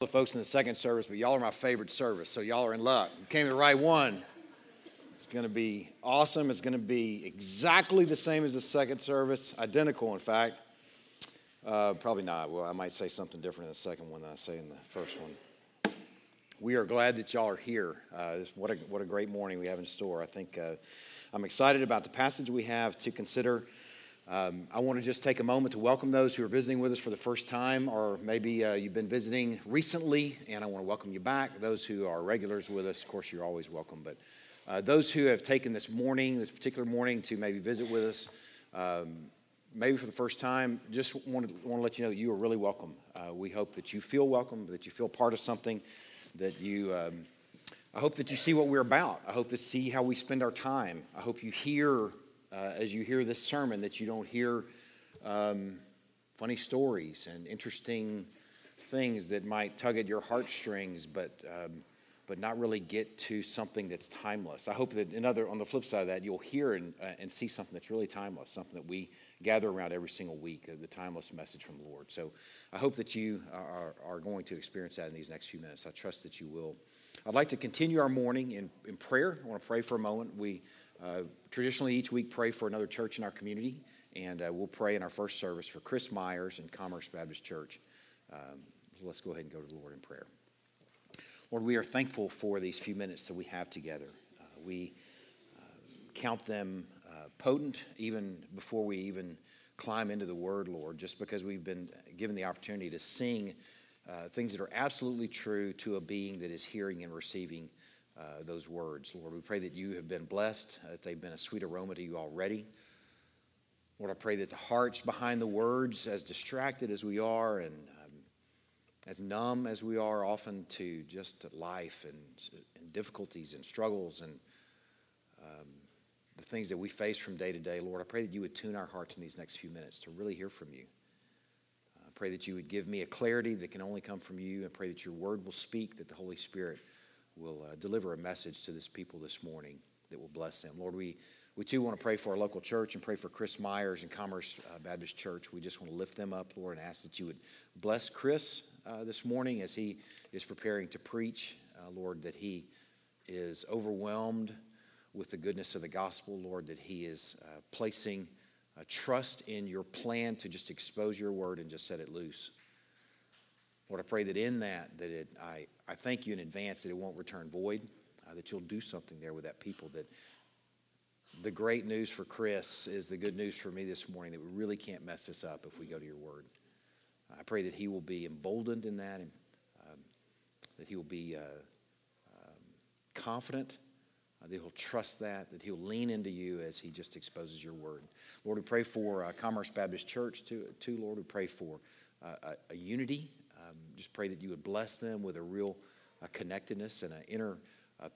the folks in the second service, but y'all are my favorite service, so y'all are in luck. You came to the right one. It's going to be awesome. It's going to be exactly the same as the second service, identical, in fact. Uh, probably not. Well, I might say something different in the second one than I say in the first one. We are glad that y'all are here. Uh, what, a, what a great morning we have in store. I think uh, I'm excited about the passage we have to consider. Um, I want to just take a moment to welcome those who are visiting with us for the first time, or maybe uh, you've been visiting recently, and I want to welcome you back. Those who are regulars with us, of course, you're always welcome. But uh, those who have taken this morning, this particular morning, to maybe visit with us, um, maybe for the first time, just want to, want to let you know you are really welcome. Uh, we hope that you feel welcome, that you feel part of something, that you. Um, I hope that you see what we're about. I hope to see how we spend our time. I hope you hear uh, as you hear this sermon that you don't hear um, funny stories and interesting things that might tug at your heartstrings, but um, but not really get to something that's timeless. I hope that another on the flip side of that, you'll hear and, uh, and see something that's really timeless, something that we gather around every single week, uh, the timeless message from the Lord. So I hope that you are, are going to experience that in these next few minutes. I trust that you will. I'd like to continue our morning in, in prayer. I want to pray for a moment. We uh, traditionally, each week, pray for another church in our community, and uh, we'll pray in our first service for Chris Myers and Commerce Baptist Church. Um, let's go ahead and go to the Lord in prayer. Lord, we are thankful for these few minutes that we have together. Uh, we uh, count them uh, potent even before we even climb into the Word, Lord, just because we've been given the opportunity to sing things that are absolutely true to a being that is hearing and receiving uh, those words. Lord, we pray that you have been blessed, that they've been a sweet aroma to you already. Lord, I pray that the hearts behind the words, as distracted as we are and um, as numb as we are often to just life and, and difficulties and struggles and um, the things that we face from day to day, Lord, I pray that you would tune our hearts in these next few minutes to really hear from you. I pray that you would give me a clarity that can only come from you. I pray that your word will speak, that the Holy Spirit will uh, deliver a message to this people this morning that will bless them. Lord, we, we too want to pray for our local church and pray for Chris Myers and Commerce uh, Baptist Church. We just want to lift them up, Lord, and ask that you would bless Chris uh, this morning as he is preparing to preach. Uh, Lord, that he is overwhelmed with the goodness of the gospel, Lord, that he is uh, placing trust in your plan to just expose your word and just set it loose. Lord, I pray that in that, that it, I, I thank you in advance that it won't return void, uh, that you'll do something there with that people. That the great news for Chris is the good news for me this morning that we really can't mess this up if we go to your word. I pray that he will be emboldened in that and um, that he will be uh, um, confident. Uh, that he'll trust that, that he'll lean into you as he just exposes your word. Lord, we pray for uh, Commerce Baptist Church, too, too Lord. We pray for uh, a, a, unity um, just pray that you would bless them with a real connectedness and an inner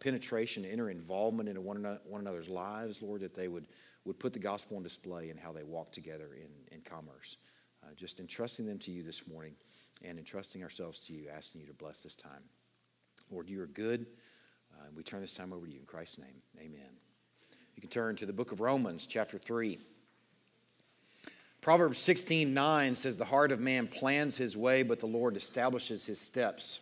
penetration, inner involvement into one, one another's lives, Lord, that they would, would put the gospel on display in how they walk together in, in commerce. Uh, just entrusting them to you this morning and entrusting ourselves to you, asking you to bless this time. Lord, you are good. Uh, we turn this time over to you in Christ's name. Amen. You can turn to the book of Romans, chapter 3. Proverbs 16 9 says, The heart of man plans his way, but the Lord establishes his steps.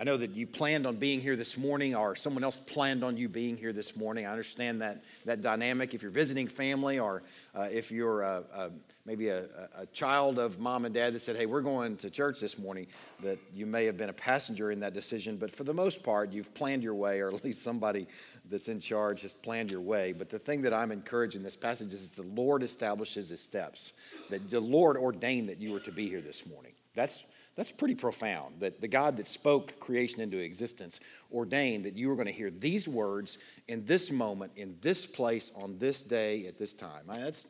I know that you planned on being here this morning, or someone else planned on you being here this morning. I understand that, that dynamic. If you're visiting family, or uh, if you're uh, uh, maybe a, a, child of mom and dad that said, Hey, we're going to church this morning, that you may have been a passenger in that decision. But for the most part, you've planned your way, or at least somebody that's in charge has planned your way. But the thing that I'm encouraging this passage is the Lord establishes his steps, that the Lord ordained that you were to be here this morning. That's that's pretty profound that the God that spoke creation into existence ordained that you were going to hear these words in this moment, in this place, on this day, at this time. I, that's,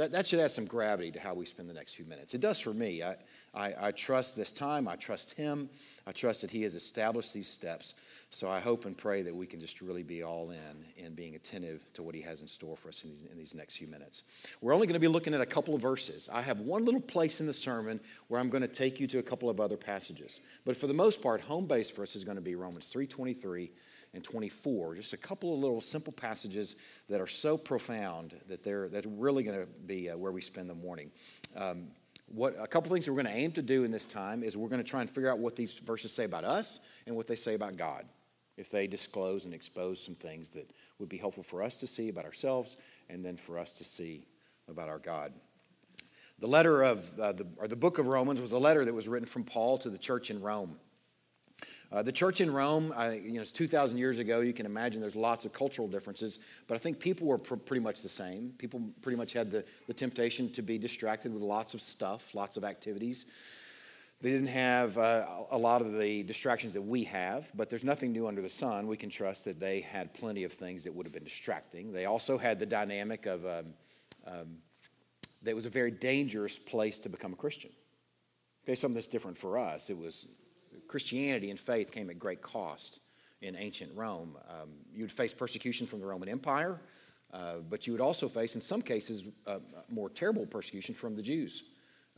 that, that should add some gravity to how we spend the next few minutes. It does for me. I, I, I trust this time. I trust Him. I trust that He has established these steps. So I hope and pray that we can just really be all in in being attentive to what He has in store for us in these, in these next few minutes. We're only going to be looking at a couple of verses. I have one little place in the sermon where I'm going to take you to a couple of other passages. But for the most part, home base for us is going to be Romans 3:23 and 24. Just a couple of little simple passages that are so profound that they're, that's really going to be uh, where we spend the morning. Um, what a couple things that we're going to aim to do in this time is we're going to try and figure out what these verses say about us and what they say about God. If they disclose and expose some things that would be helpful for us to see about ourselves and then for us to see about our God. The letter of uh, the, or the book of Romans was a letter that was written from Paul to the church in Rome. Uh, the church in Rome, uh, you know, it's 2,000 years ago. You can imagine there's lots of cultural differences, but I think people were pr- pretty much the same. People pretty much had the, the temptation to be distracted with lots of stuff, lots of activities. They didn't have uh, a lot of the distractions that we have, but there's nothing new under the sun. We can trust that they had plenty of things that would have been distracting. They also had the dynamic of um, um, that it was a very dangerous place to become a Christian. Okay, something that's different for us. It was Christianity and faith came at great cost in ancient Rome. Um, you would face persecution from the Roman Empire, uh, but you would also face, in some cases, uh, more terrible persecution from the Jews,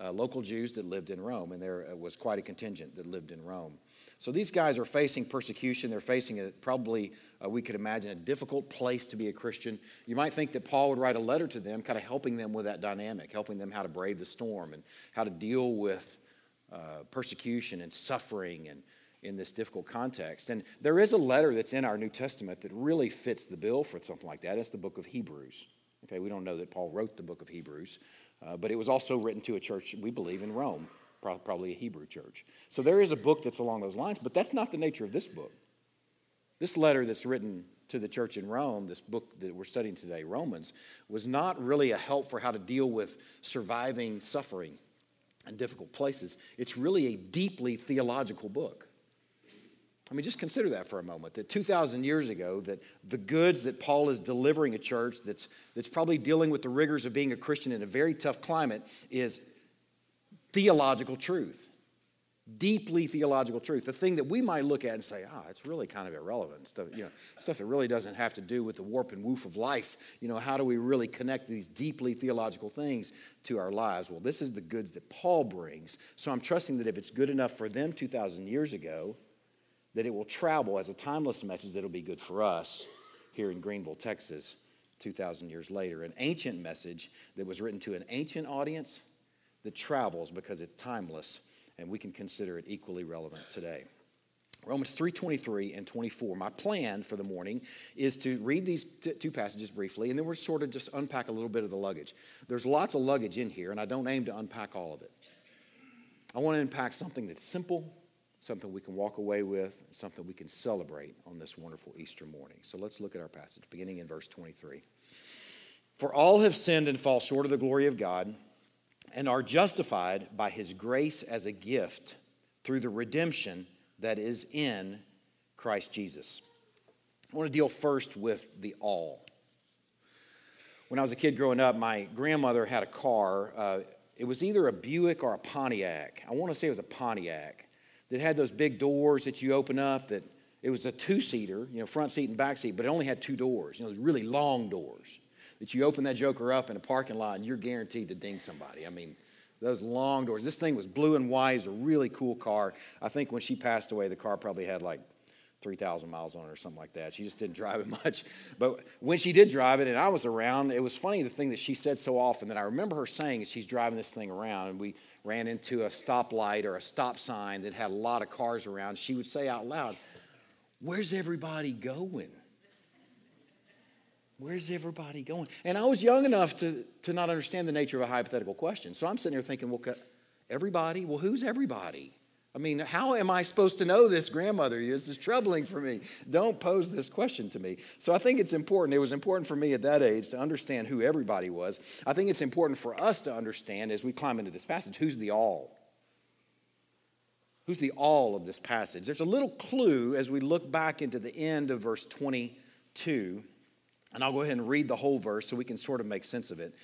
uh, local Jews that lived in Rome, and there uh, was quite a contingent that lived in Rome. So these guys are facing persecution. They're facing a, probably, uh, we could imagine, a difficult place to be a Christian. You might think that Paul would write a letter to them, kind of helping them with that dynamic, helping them how to brave the storm and how to deal with uh, persecution and suffering and in this difficult context. And there is a letter that's in our New Testament that really fits the bill for something like that. It's the book of Hebrews. Okay, we don't know that Paul wrote the book of Hebrews, uh, but it was also written to a church, we believe, in Rome, probably a Hebrew church. So there is a book that's along those lines, but that's not the nature of this book. This letter that's written to the church in Rome, this book that we're studying today, Romans, was not really a help for how to deal with surviving suffering and difficult places. It's really a deeply theological book. I mean, just consider that for a moment. That 2,000 years ago, that the goods that Paul is delivering a church that's, that's probably dealing with the rigors of being a Christian in a very tough climate is theological truth deeply theological truth, the thing that we might look at and say, ah, it's really kind of irrelevant stuff, you know, stuff that really doesn't have to do with the warp and woof of life. You know, how do we really connect these deeply theological things to our lives? Well, this is the goods that Paul brings. So I'm trusting that if it's good enough for them 2,000 years ago, that it will travel as a timeless message that'll be good for us here in Greenville, Texas, 2,000 years later. An ancient message that was written to an ancient audience that travels because it's timeless and we can consider it equally relevant today. Romans 3:23 and 24. My plan for the morning is to read these t- two passages briefly and then we're sort of just unpack a little bit of the luggage. There's lots of luggage in here and I don't aim to unpack all of it. I want to unpack something that's simple, something we can walk away with, something we can celebrate on this wonderful Easter morning. So let's look at our passage beginning in verse 23. For all have sinned and fall short of the glory of God and are justified by his grace as a gift through the redemption that is in Christ Jesus. I want to deal first with the all. When I was a kid growing up, my grandmother had a car. Uh, it was either a Buick or a Pontiac. I want to say it was a Pontiac that had those big doors that you open up. That it was a two-seater, you know, front seat and back seat, but it only had two doors. You know, really long doors that you open that joker up in a parking lot and you're guaranteed to ding somebody. I mean, those long doors. This thing was blue and white. It was a really cool car. I think when she passed away, the car probably had like 3,000 miles on it or something like that. She just didn't drive it much. But when she did drive it and I was around, it was funny the thing that she said so often that I remember her saying as she's driving this thing around and we ran into a stoplight or a stop sign that had a lot of cars around. She would say out loud, Where's everybody going? Where's everybody going? And I was young enough to, to not understand the nature of a hypothetical question. So I'm sitting here thinking, well, everybody? Well, who's everybody? I mean, how am I supposed to know this grandmother? This is troubling for me. Don't pose this question to me. So I think it's important. It was important for me at that age to understand who everybody was. I think it's important for us to understand as we climb into this passage who's the all. Who's the all of this passage? There's a little clue as we look back into the end of verse 22 and I'll go ahead and read the whole verse so we can sort of make sense of it.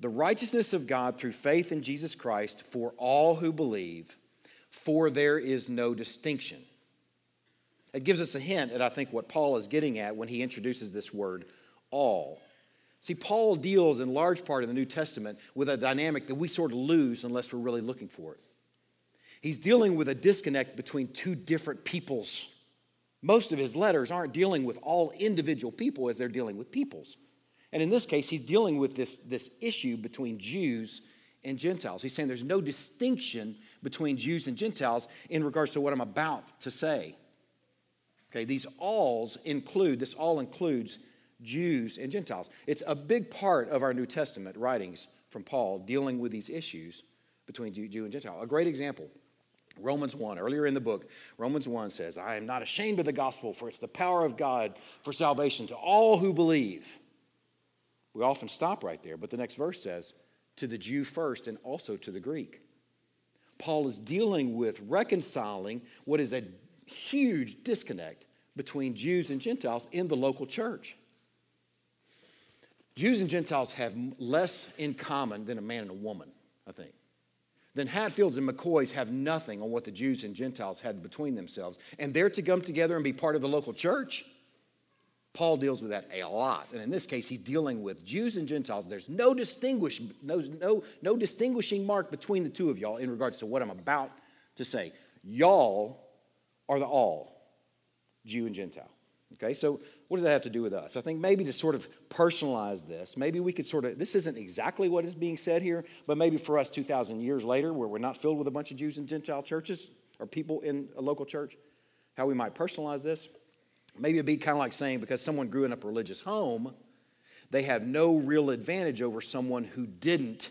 The righteousness of God through faith in Jesus Christ for all who believe, for there is no distinction. It gives us a hint at, I think, what Paul is getting at when he introduces this word all. See, Paul deals in large part in the New Testament with a dynamic that we sort of lose unless we're really looking for it. He's dealing with a disconnect between two different peoples most of his letters aren't dealing with all individual people as they're dealing with peoples. And in this case, he's dealing with this, this issue between Jews and Gentiles. He's saying there's no distinction between Jews and Gentiles in regards to what I'm about to say. Okay, these alls include, this all includes Jews and Gentiles. It's a big part of our New Testament writings from Paul dealing with these issues between Jew and Gentile. A great example Romans 1, earlier in the book, Romans 1 says, I am not ashamed of the gospel, for it's the power of God for salvation to all who believe. We often stop right there, but the next verse says, to the Jew first and also to the Greek. Paul is dealing with reconciling what is a huge disconnect between Jews and Gentiles in the local church. Jews and Gentiles have less in common than a man and a woman, I think. Then Hatfields and McCoys have nothing on what the Jews and Gentiles had between themselves. And they're to come together and be part of the local church. Paul deals with that a lot. And in this case, he's dealing with Jews and Gentiles. There's no, distinguish, no, no, no distinguishing mark between the two of y'all in regards to what I'm about to say. Y'all are the all, Jew and Gentile. Okay, so what does that have to do with us? I think maybe to sort of personalize this, maybe we could sort of, this isn't exactly what is being said here, but maybe for us 2,000 years later, where we're not filled with a bunch of Jews and Gentile churches or people in a local church, how we might personalize this. Maybe it'd be kind of like saying because someone grew in a religious home, they have no real advantage over someone who didn't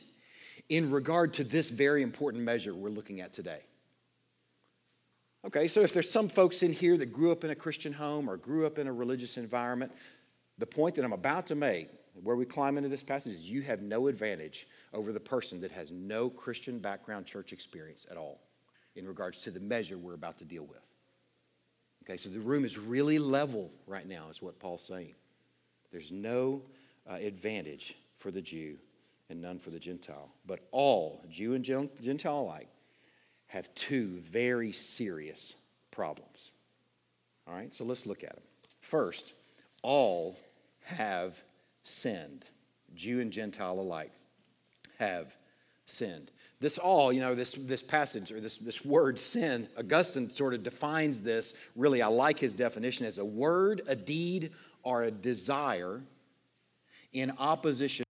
in regard to this very important measure we're looking at today. Okay, so if there's some folks in here that grew up in a Christian home or grew up in a religious environment, the point that I'm about to make, where we climb into this passage, is you have no advantage over the person that has no Christian background church experience at all in regards to the measure we're about to deal with. Okay, so the room is really level right now, is what Paul's saying. There's no uh, advantage for the Jew and none for the Gentile. But all, Jew and Gentile alike, have two very serious problems. All right, so let's look at them. First, all have sinned. Jew and Gentile alike have sinned. This all, you know, this, this passage or this, this word sin, Augustine sort of defines this. Really, I like his definition as a word, a deed, or a desire in opposition to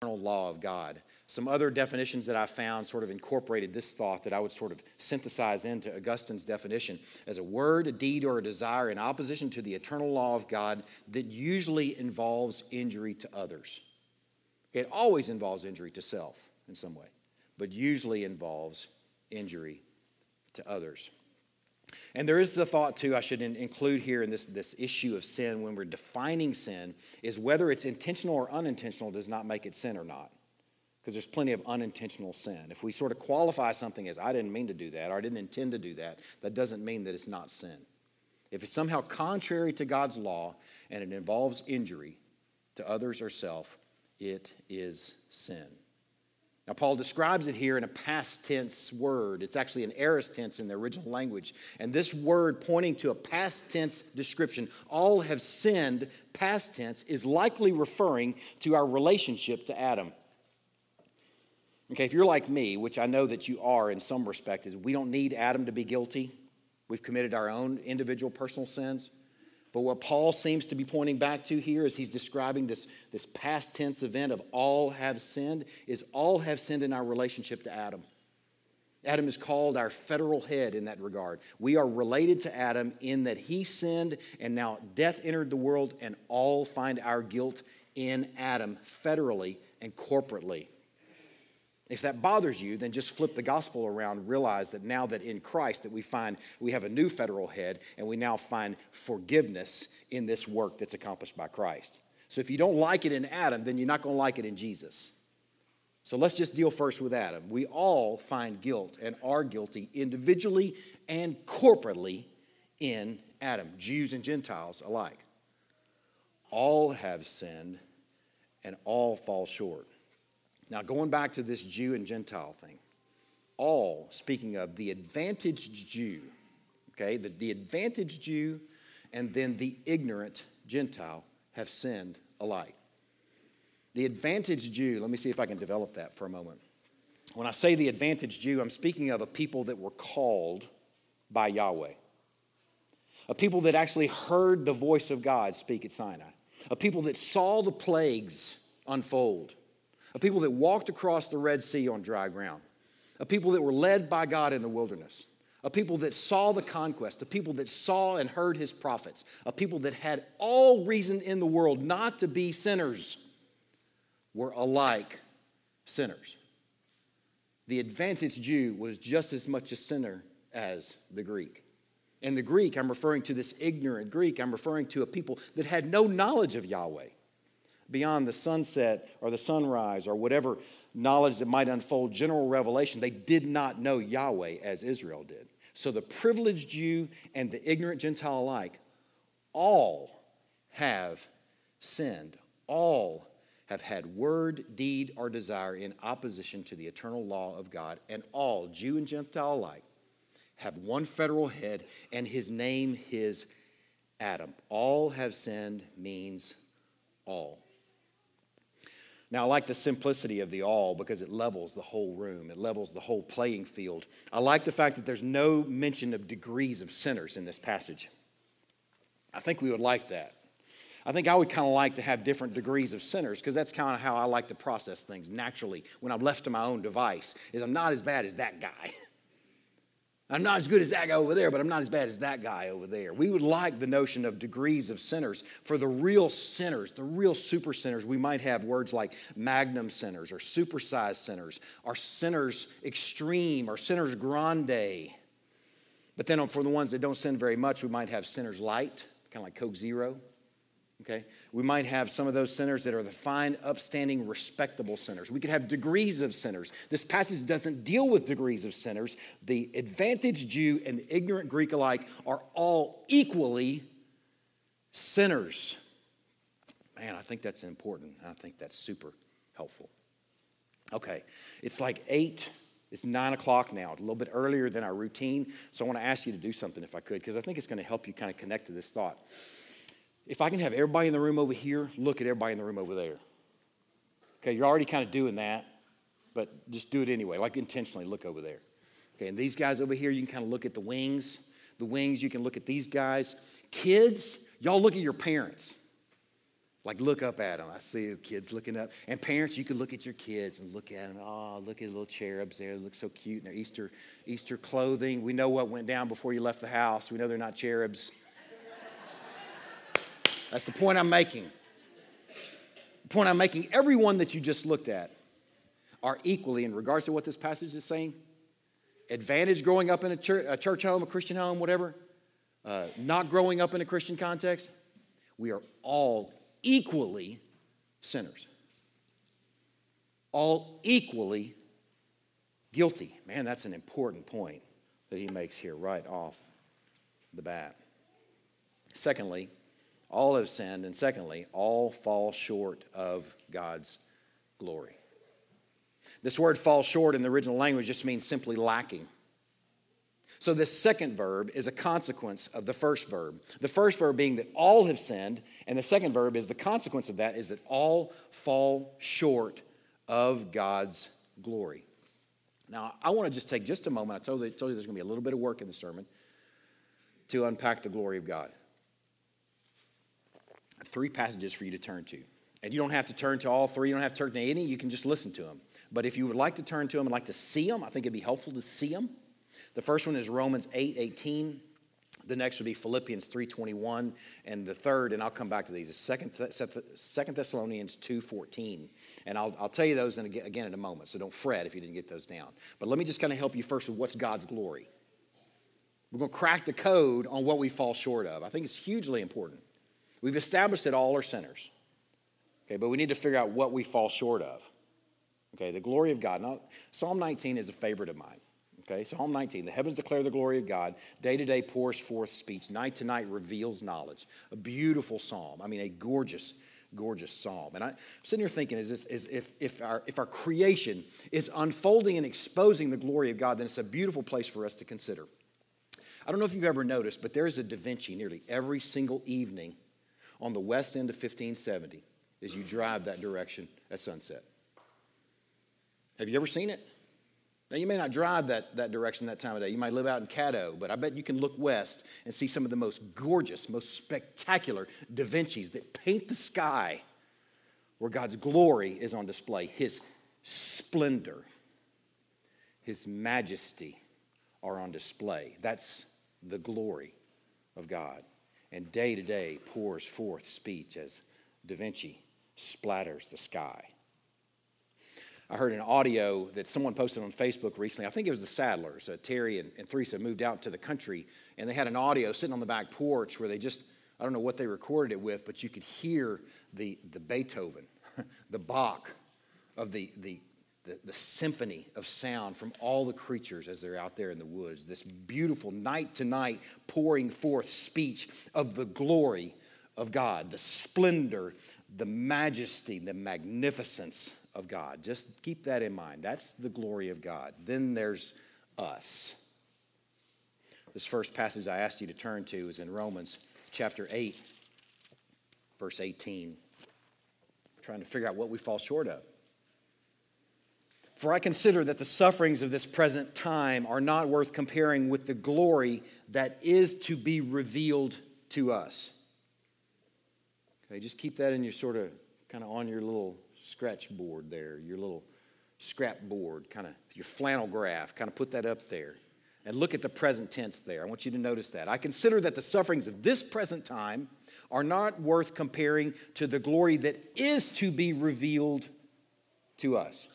the eternal law of God. Some other definitions that I found sort of incorporated this thought that I would sort of synthesize into Augustine's definition as a word, a deed, or a desire in opposition to the eternal law of God that usually involves injury to others. It always involves injury to self in some way, but usually involves injury to others. And there is a thought, too, I should include here in this, this issue of sin when we're defining sin, is whether it's intentional or unintentional does not make it sin or not because there's plenty of unintentional sin. If we sort of qualify something as, I didn't mean to do that, or I didn't intend to do that, that doesn't mean that it's not sin. If it's somehow contrary to God's law and it involves injury to others or self, it is sin. Now, Paul describes it here in a past tense word. It's actually an aorist tense in the original language. And this word, pointing to a past tense description, all have sinned, past tense, is likely referring to our relationship to Adam. Okay, if you're like me, which I know that you are in some respect, is we don't need Adam to be guilty. We've committed our own individual personal sins. But what Paul seems to be pointing back to here is he's describing this, this past tense event of all have sinned is all have sinned in our relationship to Adam. Adam is called our federal head in that regard. We are related to Adam in that he sinned and now death entered the world and all find our guilt in Adam federally and corporately. If that bothers you, then just flip the gospel around. Realize that now that in Christ that we find we have a new federal head and we now find forgiveness in this work that's accomplished by Christ. So if you don't like it in Adam, then you're not going to like it in Jesus. So let's just deal first with Adam. We all find guilt and are guilty individually and corporately in Adam, Jews and Gentiles alike. All have sinned and all fall short. Now, going back to this Jew and Gentile thing, all, speaking of the advantaged Jew, okay, the, the advantaged Jew and then the ignorant Gentile have sinned alike. The advantaged Jew, let me see if I can develop that for a moment. When I say the advantaged Jew, I'm speaking of a people that were called by Yahweh, a people that actually heard the voice of God speak at Sinai, a people that saw the plagues unfold, a people that walked across the Red Sea on dry ground, a people that were led by God in the wilderness, a people that saw the conquest, a people that saw and heard his prophets, a people that had all reason in the world not to be sinners, were alike sinners. The advantaged Jew was just as much a sinner as the Greek. In the Greek, I'm referring to this ignorant Greek, I'm referring to a people that had no knowledge of Yahweh beyond the sunset or the sunrise or whatever knowledge that might unfold, general revelation. They did not know Yahweh as Israel did. So the privileged Jew and the ignorant Gentile alike all have sinned. All have had word, deed, or desire in opposition to the eternal law of God. And all, Jew and Gentile alike, have one federal head, and his name is Adam. All have sinned means all. Now, I like the simplicity of the all because it levels the whole room, it levels the whole playing field. I like the fact that there's no mention of degrees of sinners in this passage. I think we would like that. I think I would kind of like to have different degrees of sinners because that's kind of how I like to process things naturally when I'm left to my own device is I'm not as bad as that guy. I'm not as good as that guy over there, but I'm not as bad as that guy over there. We would like the notion of degrees of sinners. For the real sinners, the real super sinners, we might have words like magnum sinners or supersized sinners or sinners extreme or sinners grande. But then for the ones that don't sin very much, we might have sinners light, kind of like Coke Zero. Okay? We might have some of those sinners that are the fine, upstanding, respectable sinners. We could have degrees of sinners. This passage doesn't deal with degrees of sinners. The advantaged Jew and the ignorant Greek alike are all equally sinners. Man, I think that's important. I think that's super helpful. Okay, it's like eight. It's nine o'clock now, a little bit earlier than our routine. So I want to ask you to do something if I could, because I think it's going to help you kind of connect to this thought if I can have everybody in the room over here look at everybody in the room over there. Okay, you're already kind of doing that, but just do it anyway, like intentionally look over there. Okay, and these guys over here, you can kind of look at the wings. The wings, you can look at these guys. Kids, y'all look at your parents. Like look up at them. I see kids looking up. And parents, you can look at your kids and look at them. Oh, look at the little cherubs there. They look so cute in their Easter, Easter clothing. We know what went down before you left the house. We know they're not cherubs. That's the point I'm making. The point I'm making everyone that you just looked at are equally, in regards to what this passage is saying, advantage growing up in a church, a church home, a Christian home, whatever, uh, not growing up in a Christian context. We are all equally sinners. All equally guilty. Man, that's an important point that he makes here right off the bat. Secondly, all have sinned, and secondly, all fall short of God's glory. This word fall short in the original language just means simply lacking. So, this second verb is a consequence of the first verb. The first verb being that all have sinned, and the second verb is the consequence of that is that all fall short of God's glory. Now, I want to just take just a moment. I told you, told you there's going to be a little bit of work in the sermon to unpack the glory of God three passages for you to turn to. And you don't have to turn to all three, you don't have to turn to any, you can just listen to them. But if you would like to turn to them and like to see them, I think it'd be helpful to see them. The first one is Romans 8 18. The next would be Philippians 3.21. And the third, and I'll come back to these, is Second, Thessalonians 2.14. And I'll, I'll tell you those in, again in a moment, so don't fret if you didn't get those down. But let me just kind of help you first with what's God's glory. We're going to crack the code on what we fall short of. I think it's hugely important. We've established that all are sinners. Okay, but we need to figure out what we fall short of. Okay, the glory of God. Now, Psalm 19 is a favorite of mine. Okay, Psalm 19. The heavens declare the glory of God. Day to day pours forth speech. Night to night reveals knowledge. A beautiful psalm. I mean, a gorgeous, gorgeous psalm. And I, am sitting here thinking, is this, is if, if, our, if our creation is unfolding and exposing the glory of God, then it's a beautiful place for us to consider. I don't know if you've ever noticed, but there is a Da Vinci nearly every single evening on the west end of 1570 as you drive that direction at sunset. Have you ever seen it? Now, you may not drive that, that direction that time of day. You might live out in Caddo, but I bet you can look west and see some of the most gorgeous, most spectacular Da Vinci's that paint the sky where God's glory is on display, His splendor, His majesty are on display. That's the glory of God. And day to day pours forth speech as Da Vinci splatters the sky. I heard an audio that someone posted on Facebook recently. I think it was the Sadlers. Uh, Terry and, and Theresa moved out to the country, and they had an audio sitting on the back porch where they just, I don't know what they recorded it with, but you could hear the, the Beethoven, the Bach of the, the, the, the symphony of sound from all the creatures as they're out there in the woods. This beautiful night to night pouring forth speech of the glory of God, the splendor, the majesty, the magnificence of God. Just keep that in mind. That's the glory of God. Then there's us. This first passage I asked you to turn to is in Romans chapter 8, verse 18. We're trying to figure out what we fall short of. For I consider that the sufferings of this present time are not worth comparing with the glory that is to be revealed to us. Okay, just keep that in your sort of kind of on your little scratch board there, your little scrap board, kind of your flannel graph, kind of put that up there. And look at the present tense there. I want you to notice that. I consider that the sufferings of this present time are not worth comparing to the glory that is to be revealed to us.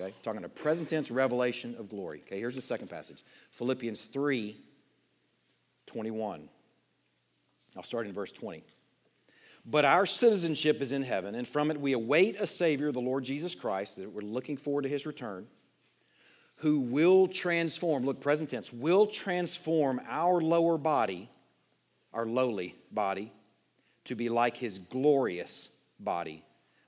Okay, talking a present tense revelation of glory. Okay, here's the second passage Philippians 3 21. I'll start in verse 20. But our citizenship is in heaven, and from it we await a Savior, the Lord Jesus Christ, that we're looking forward to his return, who will transform, look, present tense, will transform our lower body, our lowly body, to be like his glorious body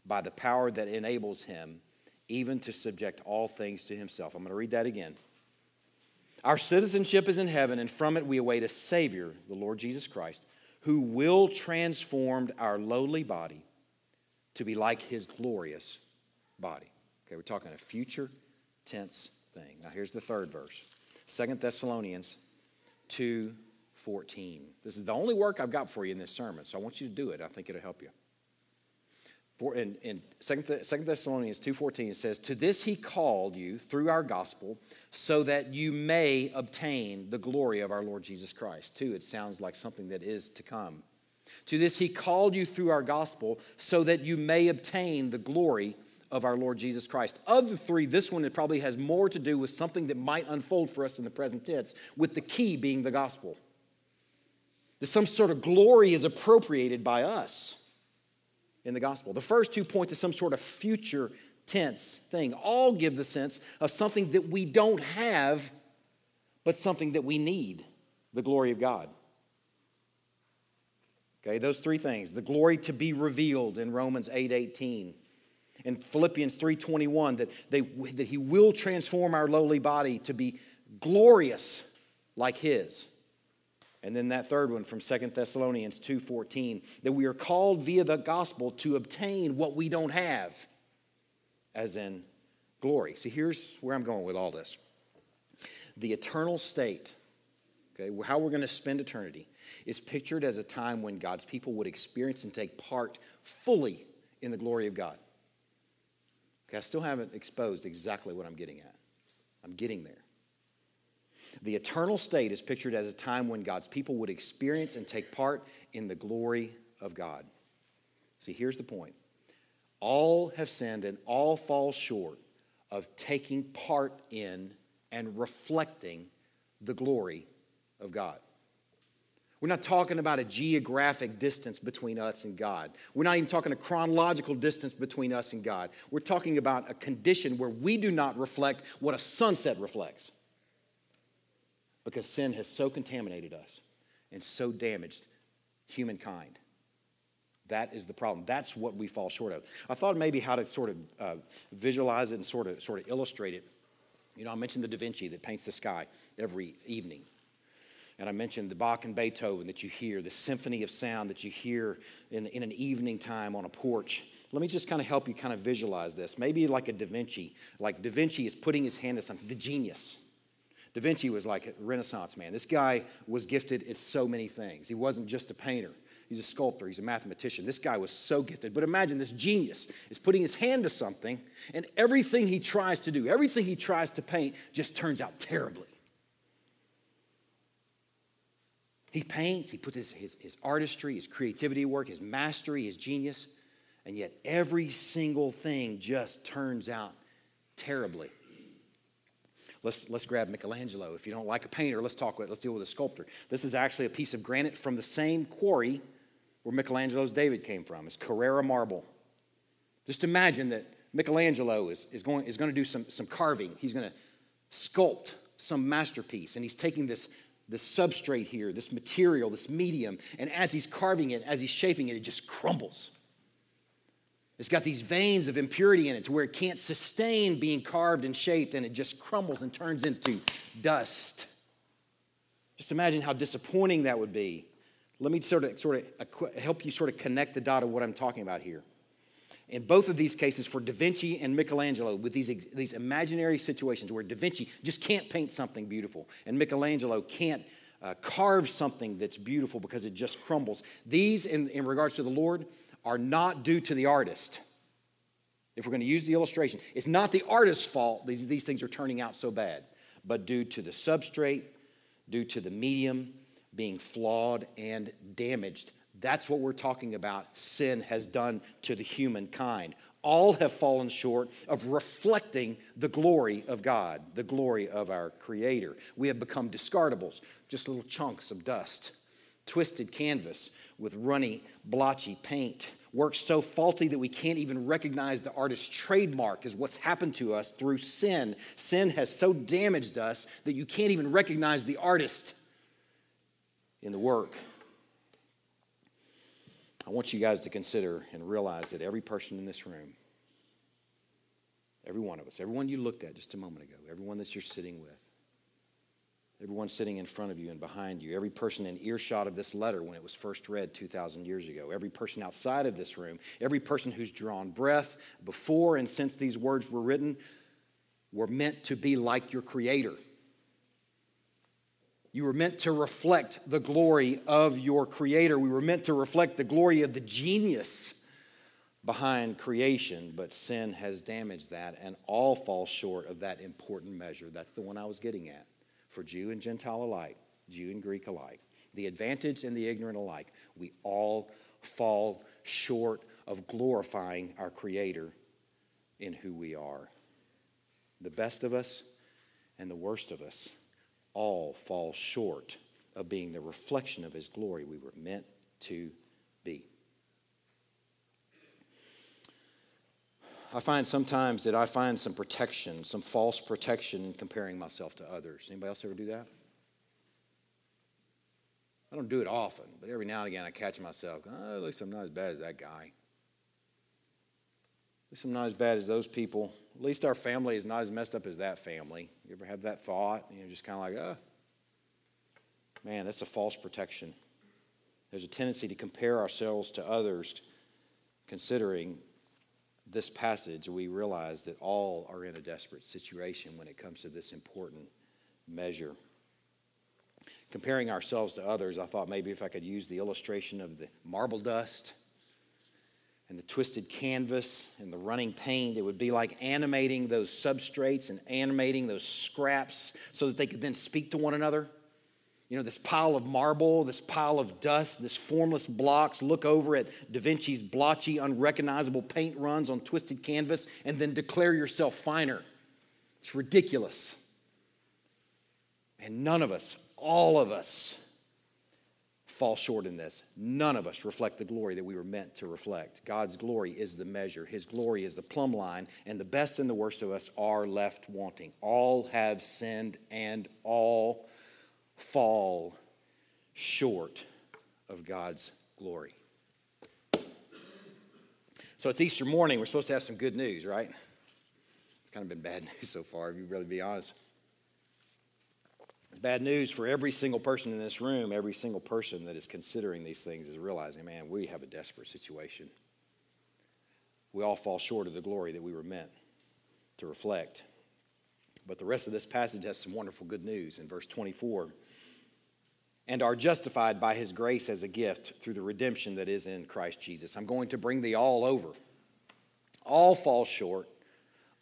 by the power that enables him even to subject all things to himself. I'm going to read that again. Our citizenship is in heaven, and from it we await a Savior, the Lord Jesus Christ who will transform our lowly body to be like his glorious body. Okay, we're talking a future tense thing. Now here's the third verse. Second Thessalonians 2 14. This is the only work I've got for you in this sermon, so I want you to do it. I think it'll help you. For in, in 2 Thessalonians 2.14, it says, To this he called you through our gospel, so that you may obtain the glory of our Lord Jesus Christ. Too, it sounds like something that is to come. To this he called you through our gospel, so that you may obtain the glory of our Lord Jesus Christ. Of the three, this one it probably has more to do with something that might unfold for us in the present tense, with the key being the gospel. That some sort of glory is appropriated by us in the gospel. The first two point to some sort of future tense thing. All give the sense of something that we don't have, but something that we need the glory of God. Okay, those three things the glory to be revealed in Romans 8 18. In Philippians 3:21 that, they, that he will transform our lowly body to be glorious like his. And then that third one from Second Thessalonians 2:14 that we are called via the gospel to obtain what we don't have as in glory. See here's where I'm going with all this. The eternal state, okay, how we're going to spend eternity is pictured as a time when God's people would experience and take part fully in the glory of God. Okay, I still haven't exposed exactly what I'm getting at. I'm getting there. The eternal state is pictured as a time when God's people would experience and take part in the glory of God. See, here's the point all have sinned and all fall short of taking part in and reflecting the glory of God. We're not talking about a geographic distance between us and God. We're not even talking a chronological distance between us and God. We're talking about a condition where we do not reflect what a sunset reflects because sin has so contaminated us and so damaged humankind. That is the problem. That's what we fall short of. I thought maybe how to sort of uh, visualize it and sort of sort of illustrate it. You know, I mentioned the Da Vinci that paints the sky every evening. And I mentioned the Bach and Beethoven that you hear, the symphony of sound that you hear in, in an evening time on a porch. Let me just kind of help you kind of visualize this. Maybe like a Da Vinci, like Da Vinci is putting his hand to something, the genius Da Vinci was like a Renaissance man. This guy was gifted at so many things. He wasn't just a painter. he's a sculptor, he's a mathematician. This guy was so gifted. But imagine this genius is putting his hand to something, and everything he tries to do, everything he tries to paint, just turns out terribly. He paints, he puts his, his, his artistry, his creativity work, his mastery, his genius, and yet every single thing just turns out terribly. Let's, let's grab Michelangelo. If you don't like a painter, let's talk let's deal with a sculptor. This is actually a piece of granite from the same quarry where Michelangelo's David came from. It's Carrara marble. Just imagine that Michelangelo is, is, going, is going to do some, some carving. He's going to sculpt some masterpiece, and he's taking this, this substrate here, this material, this medium, and as he's carving it, as he's shaping it, it just crumbles. It's got these veins of impurity in it to where it can't sustain being carved and shaped and it just crumbles and turns into dust. Just imagine how disappointing that would be. Let me sort of, sort of help you sort of connect the dot of what I'm talking about here. In both of these cases, for Da Vinci and Michelangelo, with these, these imaginary situations where Da Vinci just can't paint something beautiful and Michelangelo can't uh, carve something that's beautiful because it just crumbles. These, in, in regards to the Lord, are not due to the artist. If we're going to use the illustration, it's not the artist's fault these, these things are turning out so bad, but due to the substrate, due to the medium being flawed and damaged. That's what we're talking about sin has done to the humankind. All have fallen short of reflecting the glory of God, the glory of our Creator. We have become discardables, just little chunks of dust twisted canvas with runny, blotchy paint. Work so faulty that we can't even recognize the artist's trademark is what's happened to us through sin. Sin has so damaged us that you can't even recognize the artist in the work. I want you guys to consider and realize that every person in this room, every one of us, everyone you looked at just a moment ago, everyone that you're sitting with, everyone sitting in front of you and behind you, every person in earshot of this letter when it was first read 2,000 years ago, every person outside of this room, every person who's drawn breath before and since these words were written, were meant to be like your Creator. You were meant to reflect the glory of your Creator. We were meant to reflect the glory of the genius behind creation, but sin has damaged that, and all fall short of that important measure. That's the one I was getting at for Jew and Gentile alike, Jew and Greek alike, the advantaged and the ignorant alike. We all fall short of glorifying our Creator in who we are. The best of us and the worst of us all fall short of being the reflection of His glory we were meant to be. I find sometimes that I find some protection, some false protection in comparing myself to others. Anybody else ever do that? I don't do it often, but every now and again I catch myself, oh, at least I'm not as bad as that guy. At least I'm not as bad as those people. At least our family is not as messed up as that family. You ever have that thought? You know, just kind of like, oh, man, that's a false protection. There's a tendency to compare ourselves to others, considering this passage, we realize that all are in a desperate situation when it comes to this important measure. Comparing ourselves to others, I thought maybe if I could use the illustration of the marble dust and the twisted canvas and the running paint, it would be like animating those substrates and animating those scraps so that they could then speak to one another you know, this pile of marble, this pile of dust, this formless blocks, look over at Da Vinci's blotchy, unrecognizable paint runs on twisted canvas, and then declare yourself finer. It's ridiculous. And none of us, all of us, fall short in this. None of us reflect the glory that we were meant to reflect. God's glory is the measure, His glory is the plumb line, and the best and the worst of us are left wanting. All have sinned and all fall short of God's glory. So it's Easter morning. We're supposed to have some good news, right? It's kind of been bad news so far, if you really be honest. It's bad news for every single person in this room. Every single person that is considering these things is realizing, man, we have a desperate situation. We all fall short of the glory that we were meant to reflect. But the rest of this passage has some wonderful good news. In verse 24, and are justified by his grace as a gift through the redemption that is in Christ Jesus. I'm going to bring the all over. All fall short.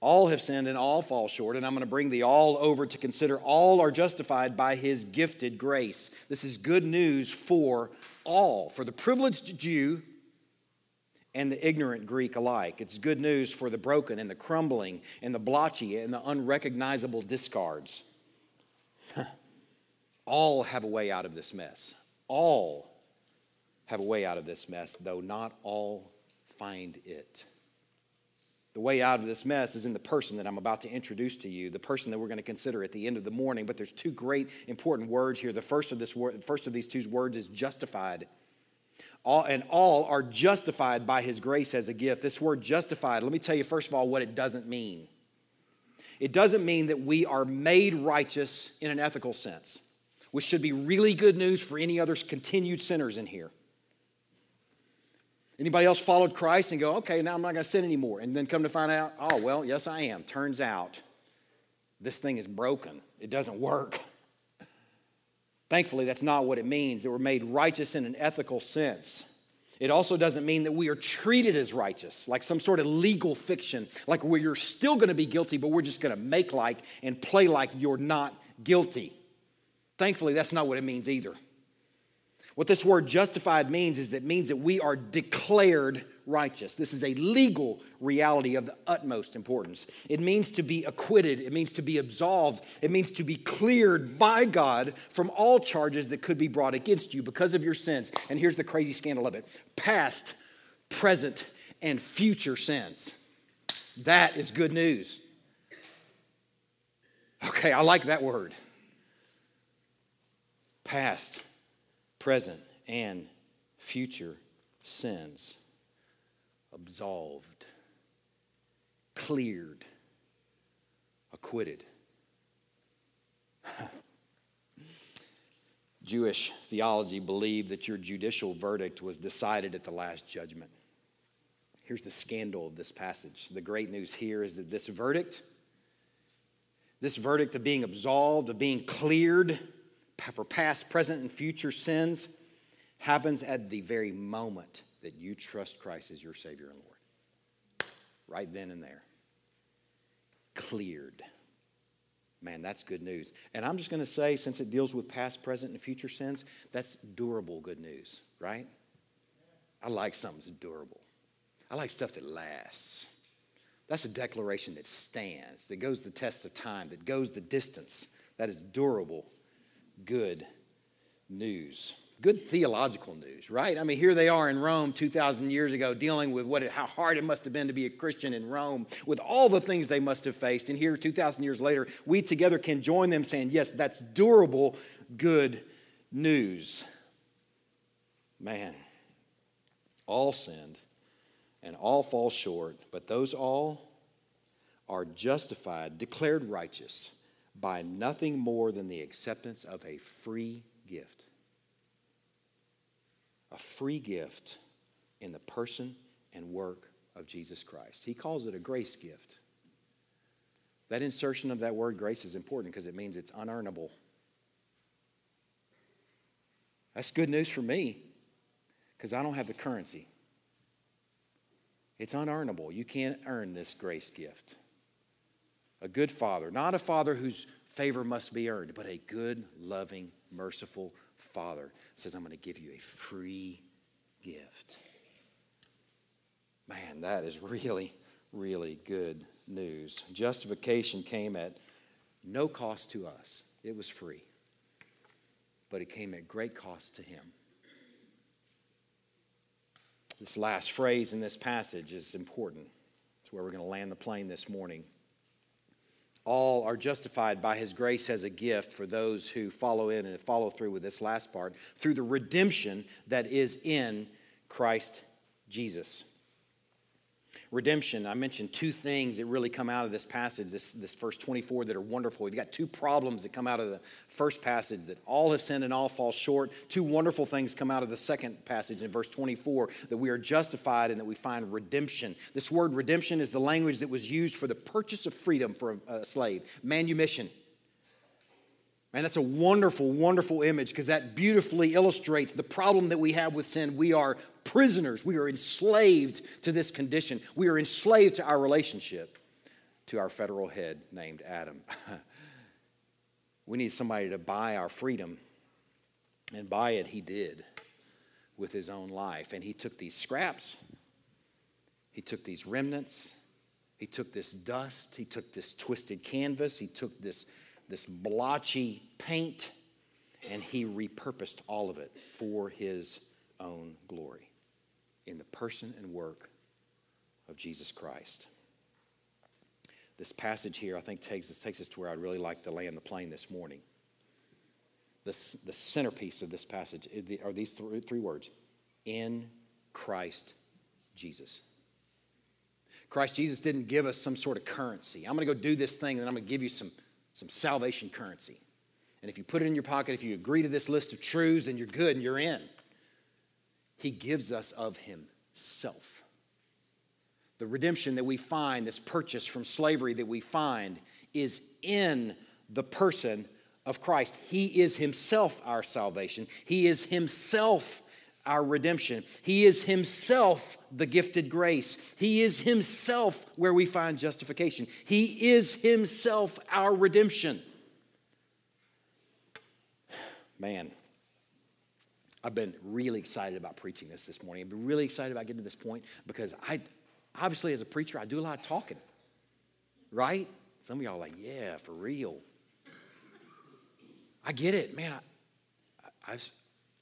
All have sinned and all fall short. And I'm going to bring the all over to consider all are justified by his gifted grace. This is good news for all, for the privileged Jew and the ignorant Greek alike. It's good news for the broken and the crumbling and the blotchy and the unrecognizable discards. All have a way out of this mess. All have a way out of this mess, though not all find it. The way out of this mess is in the person that I'm about to introduce to you, the person that we're going to consider at the end of the morning. But there's two great important words here. The first of this word, first of these two words is justified. All, and all are justified by his grace as a gift. This word justified, let me tell you first of all what it doesn't mean. It doesn't mean that we are made righteous in an ethical sense which should be really good news for any other continued sinners in here. Anybody else followed Christ and go, okay, now I'm not going to sin anymore, and then come to find out, oh, well, yes, I am. Turns out this thing is broken, it doesn't work. Thankfully, that's not what it means that we're made righteous in an ethical sense. It also doesn't mean that we are treated as righteous, like some sort of legal fiction, like where you're still going to be guilty, but we're just going to make like and play like you're not guilty. Thankfully, that's not what it means either. What this word justified means is that it means that we are declared righteous. This is a legal reality of the utmost importance. It means to be acquitted, it means to be absolved, it means to be cleared by God from all charges that could be brought against you because of your sins. And here's the crazy scandal of it past, present, and future sins. That is good news. Okay, I like that word past, present, and future sins absolved, cleared, acquitted. Jewish theology believed that your judicial verdict was decided at the last judgment. Here's the scandal of this passage. The great news here is that this verdict, this verdict of being absolved, of being cleared, for past, present, and future sins happens at the very moment that you trust Christ as your Savior and Lord. Right then and there. Cleared. Man, that's good news. And I'm just going to say, since it deals with past, present, and future sins, that's durable good news, right? I like something that's durable. I like stuff that lasts. That's a declaration that stands, that goes the test of time, that goes the distance. That is durable good news. Good theological news, right? I mean, here they are in Rome 2,000 years ago dealing with what, how hard it must have been to be a Christian in Rome with all the things they must have faced. And here, 2,000 years later, we together can join them saying, yes, that's durable, good news. Man, all sinned and all fall short, but those all are justified, declared righteous by nothing more than the acceptance of a free gift. A free gift in the person and work of Jesus Christ. He calls it a grace gift. That insertion of that word grace is important because it means it's unearnable. That's good news for me because I don't have the currency. It's unearnable. You can't earn this grace gift a good father, not a father whose favor must be earned, but a good, loving, merciful father says, I'm going to give you a free gift. Man, that is really, really good news. Justification came at no cost to us, it was free, but it came at great cost to him. This last phrase in this passage is important. It's where we're going to land the plane this morning all are justified by his grace as a gift for those who follow in and follow through with this last part through the redemption that is in Christ Jesus. Redemption, I mentioned two things that really come out of this passage, this, this verse 24, that are wonderful. We've got two problems that come out of the first passage that all have sinned and all fall short. Two wonderful things come out of the second passage in verse 24 that we are justified and that we find redemption. This word redemption is the language that was used for the purchase of freedom for a, a slave, manumission. And that's a wonderful, wonderful image because that beautifully illustrates the problem that we have with sin. We are prisoners, we are enslaved to this condition, we are enslaved to our relationship to our federal head named Adam. we need somebody to buy our freedom, and buy it he did with his own life. And he took these scraps, he took these remnants, he took this dust, he took this twisted canvas, he took this this blotchy paint, and he repurposed all of it for his own glory in the person and work of Jesus Christ. This passage here, I think, takes us, takes us to where I'd really like to land the plane this morning. The, the centerpiece of this passage are these three, three words in Christ Jesus. Christ Jesus didn't give us some sort of currency. I'm going to go do this thing and I'm going to give you some some salvation currency. And if you put it in your pocket, if you agree to this list of truths, then you're good and you're in. He gives us of Himself. The redemption that we find, this purchase from slavery that we find, is in the person of Christ. He is Himself our salvation, He is Himself our redemption. He is Himself the gifted grace. He is Himself where we find justification. He is Himself our redemption. Man, I've been really excited about preaching this this morning. I've been really excited about getting to this point because I, obviously, as a preacher, I do a lot of talking, right? Some of y'all are like, yeah, for real. I get it, man. I, I,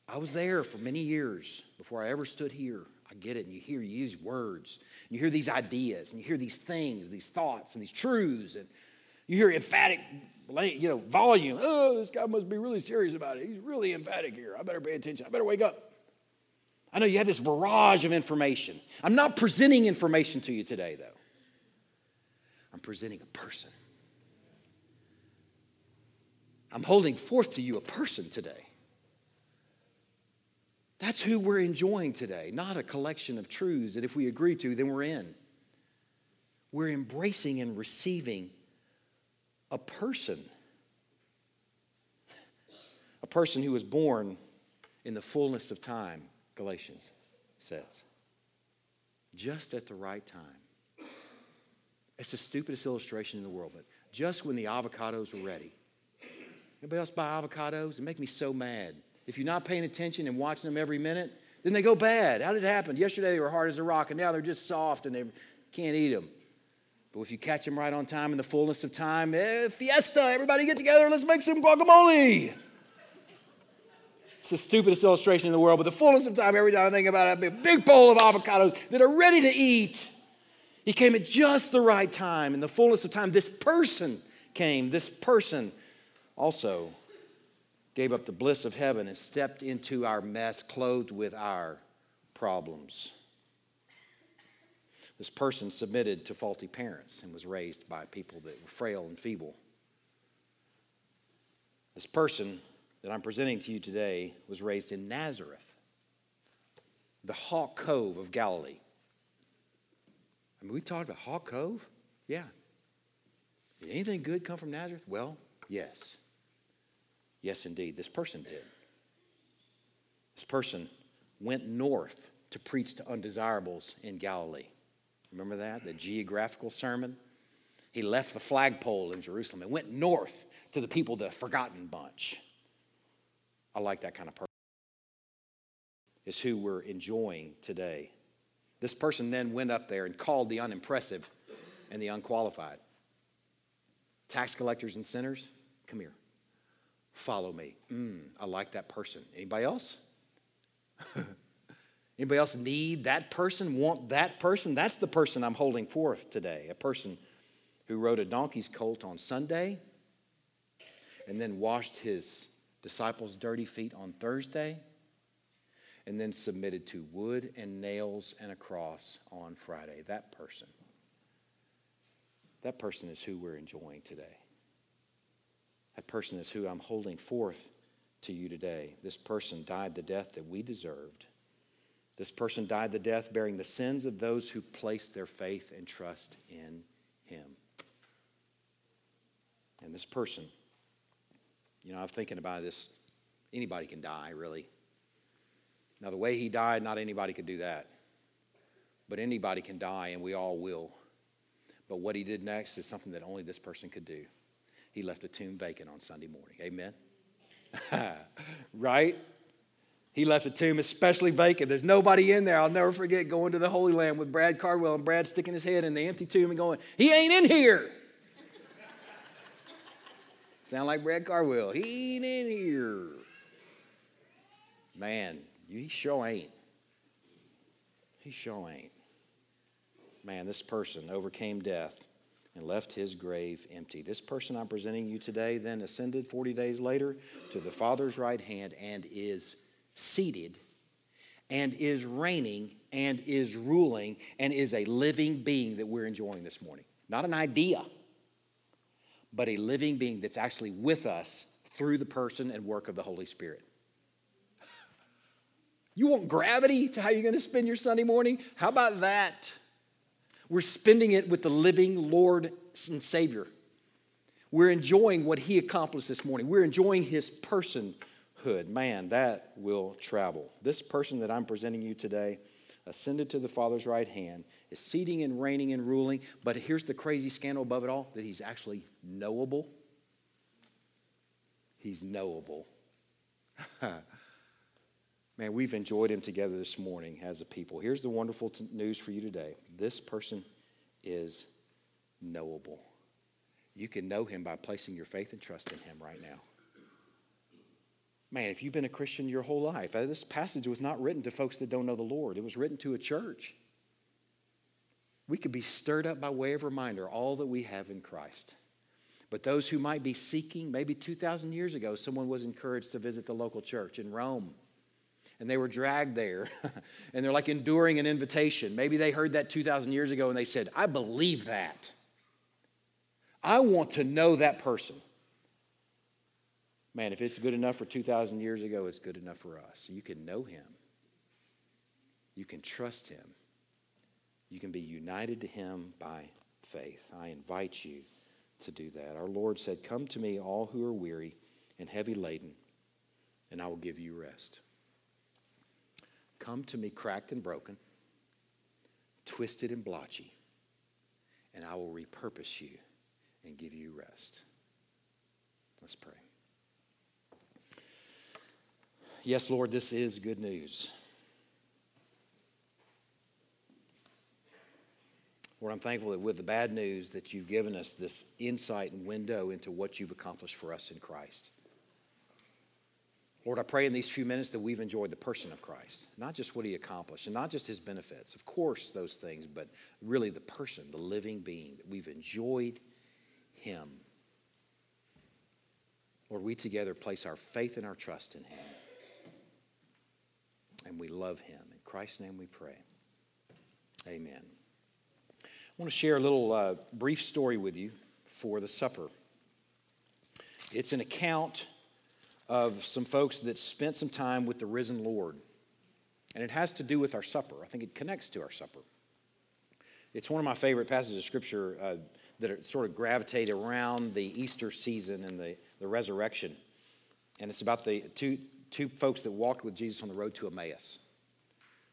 I was there for many years before I ever stood here. I get it. And you hear you use words. And you hear these ideas and you hear these things, these thoughts and these truths. And you hear emphatic, you know, volume. Oh, this guy must be really serious about it. He's really emphatic here. I better pay attention. I better wake up. I know you have this barrage of information. I'm not presenting information to you today, though. I'm presenting a person. I'm holding forth to you a person today. That's who we're enjoying today, not a collection of truths that if we agree to, then we're in. We're embracing and receiving a person. A person who was born in the fullness of time, Galatians says. Just at the right time. It's the stupidest illustration in the world, but just when the avocados were ready. Anybody else buy avocados? It make me so mad if you're not paying attention and watching them every minute, then they go bad. How did it happen? Yesterday they were hard as a rock, and now they're just soft and they can't eat them. But if you catch them right on time in the fullness of time, eh, fiesta, everybody get together, let's make some guacamole. It's the stupidest illustration in the world, but the fullness of time, every time I think about it, a big bowl of avocados that are ready to eat. He came at just the right time. In the fullness of time, this person came. This person also gave up the bliss of heaven and stepped into our mess, clothed with our problems. This person submitted to faulty parents and was raised by people that were frail and feeble. This person that I'm presenting to you today was raised in Nazareth, the Hawk Cove of Galilee. I mean, we talked about Hawk Cove? Yeah. Did anything good come from Nazareth? Well, yes. Yes, indeed, this person did. This person went north to preach to undesirables in Galilee. Remember that? The geographical sermon? He left the flagpole in Jerusalem and went north to the people, the forgotten bunch. I like that kind of person. Is who we're enjoying today. This person then went up there and called the unimpressive and the unqualified. Tax collectors and sinners, come here follow me. Mm, I like that person. Anybody else? Anybody else need that person, want that person? That's the person I'm holding forth today. A person who rode a donkey's colt on Sunday and then washed his disciples' dirty feet on Thursday and then submitted to wood and nails and a cross on Friday. That person. That person is who we're enjoying today. That person is who I'm holding forth to you today. This person died the death that we deserved. This person died the death bearing the sins of those who place their faith and trust in him. And this person You know, I'm thinking about this. Anybody can die, really. Now, the way he died, not anybody could do that. But anybody can die, and we all will. But what he did next is something that only this person could do. He left a tomb vacant on Sunday morning. Amen? right? He left a tomb especially vacant. There's nobody in there. I'll never forget going to the Holy Land with Brad Cardwell and Brad sticking his head in the empty tomb and going, He ain't in here. Sound like Brad Cardwell. He ain't in here. Man, he sure ain't. He sure ain't. Man, this person overcame death and left his grave empty. This person I'm presenting you today then ascended 40 days later to the Father's right hand and is seated and is reigning and is ruling and is a living being that we're enjoying this morning. Not an idea, but a living being that's actually with us through the person and work of the Holy Spirit. You want gravity to how you're going to spend your Sunday morning? How about that? We're spending it with the living Lord and Savior. We're enjoying what He accomplished this morning. We're enjoying His personhood. Man, that will travel. This person that I'm presenting you today ascended to the Father's right hand, is seating and reigning and ruling. But here's the crazy scandal above it all that He's actually knowable. He's knowable. Man, we've enjoyed him together this morning as a people. Here's the wonderful t- news for you today this person is knowable. You can know him by placing your faith and trust in him right now. Man, if you've been a Christian your whole life, uh, this passage was not written to folks that don't know the Lord, it was written to a church. We could be stirred up by way of reminder all that we have in Christ. But those who might be seeking, maybe 2,000 years ago, someone was encouraged to visit the local church in Rome and they were dragged there and they're like enduring an invitation. Maybe they heard that 2,000 years ago and they said, I believe that. I want to know that person. Man, if it's good enough for 2,000 years ago, it's good enough for us. You can know him, you can trust him, you can be united to him by faith. I invite you to do that. Our Lord said, Come to me, all who are weary and heavy laden, and I will give you rest. Come to me cracked and broken, twisted and blotchy, and I will repurpose you and give you rest. Let's pray. Yes, Lord, this is good news. Lord, I'm thankful that with the bad news that you've given us this insight and window into what you've accomplished for us in Christ. Lord, I pray in these few minutes that we've enjoyed the person of Christ, not just what he accomplished and not just his benefits. Of course, those things, but really the person, the living being, that we've enjoyed him. Lord, we together place our faith and our trust in him. And we love him. In Christ's name we pray. Amen. I want to share a little uh, brief story with you for the supper. It's an account of some folks that spent some time with the risen Lord. And it has to do with our supper. I think it connects to our supper. It's one of my favorite passages of Scripture uh, that sort of gravitate around the Easter season and the, the resurrection. And it's about the two, two folks that walked with Jesus on the road to Emmaus.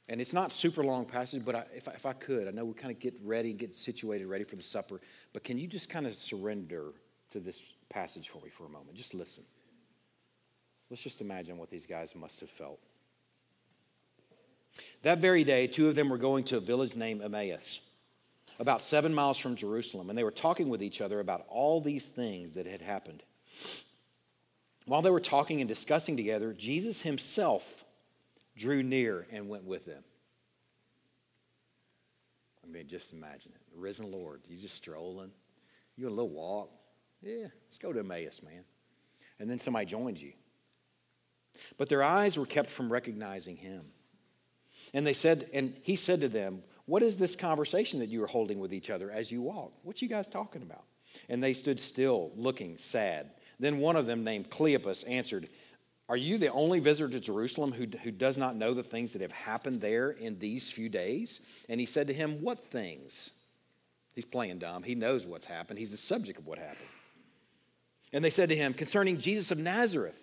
And it's not super long passage, but I, if, I, if I could, I know we kind of get ready, get situated, ready for the supper. But can you just kind of surrender to this passage for me for a moment? Just listen. Let's just imagine what these guys must have felt. That very day, two of them were going to a village named Emmaus, about seven miles from Jerusalem, and they were talking with each other about all these things that had happened. While they were talking and discussing together, Jesus himself drew near and went with them. I mean, just imagine it. The risen Lord, you just strolling, you on a little walk. Yeah, let's go to Emmaus, man. And then somebody joins you. But their eyes were kept from recognizing him. And they said, and he said to them, What is this conversation that you are holding with each other as you walk? What you guys talking about? And they stood still, looking sad. Then one of them, named Cleopas, answered, Are you the only visitor to Jerusalem who, who does not know the things that have happened there in these few days? And he said to him, What things? He's playing dumb. He knows what's happened. He's the subject of what happened. And they said to him, Concerning Jesus of Nazareth,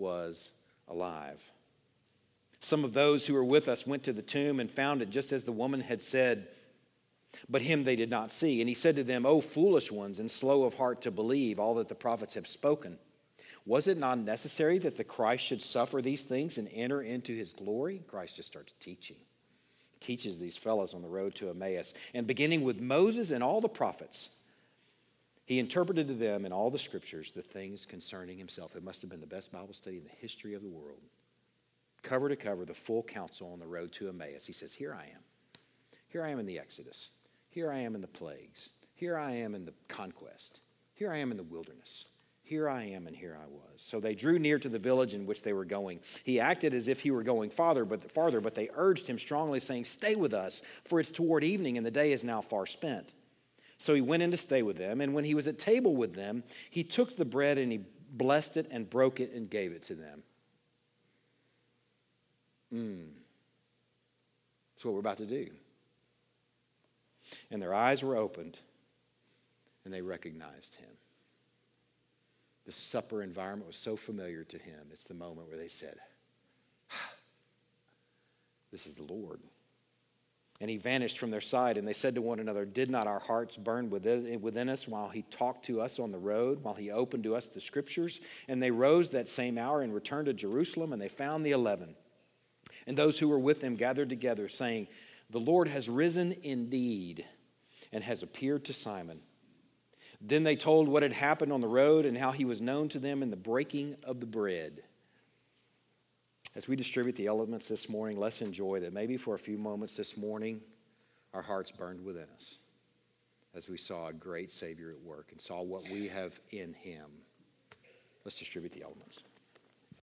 was alive. Some of those who were with us went to the tomb and found it just as the woman had said, but him they did not see. And he said to them, O foolish ones, and slow of heart to believe all that the prophets have spoken. Was it not necessary that the Christ should suffer these things and enter into his glory? Christ just starts teaching. teaches these fellows on the road to Emmaus. And beginning with Moses and all the prophets, he interpreted to them in all the scriptures the things concerning himself. It must have been the best Bible study in the history of the world. Cover to cover, the full counsel on the road to Emmaus. He says, Here I am. Here I am in the Exodus. Here I am in the plagues. Here I am in the conquest. Here I am in the wilderness. Here I am, and here I was. So they drew near to the village in which they were going. He acted as if he were going farther, but farther, but they urged him strongly, saying, Stay with us, for it's toward evening, and the day is now far spent. So he went in to stay with them. And when he was at table with them, he took the bread and he blessed it and broke it and gave it to them. Mm. That's what we're about to do. And their eyes were opened and they recognized him. The supper environment was so familiar to him. It's the moment where they said, This is the Lord. And he vanished from their sight. And they said to one another, Did not our hearts burn within us while he talked to us on the road, while he opened to us the scriptures? And they rose that same hour and returned to Jerusalem, and they found the eleven. And those who were with them gathered together, saying, The Lord has risen indeed and has appeared to Simon. Then they told what had happened on the road and how he was known to them in the breaking of the bread. As we distribute the elements this morning, let's enjoy that maybe for a few moments this morning, our hearts burned within us as we saw a great Savior at work and saw what we have in Him. Let's distribute the elements.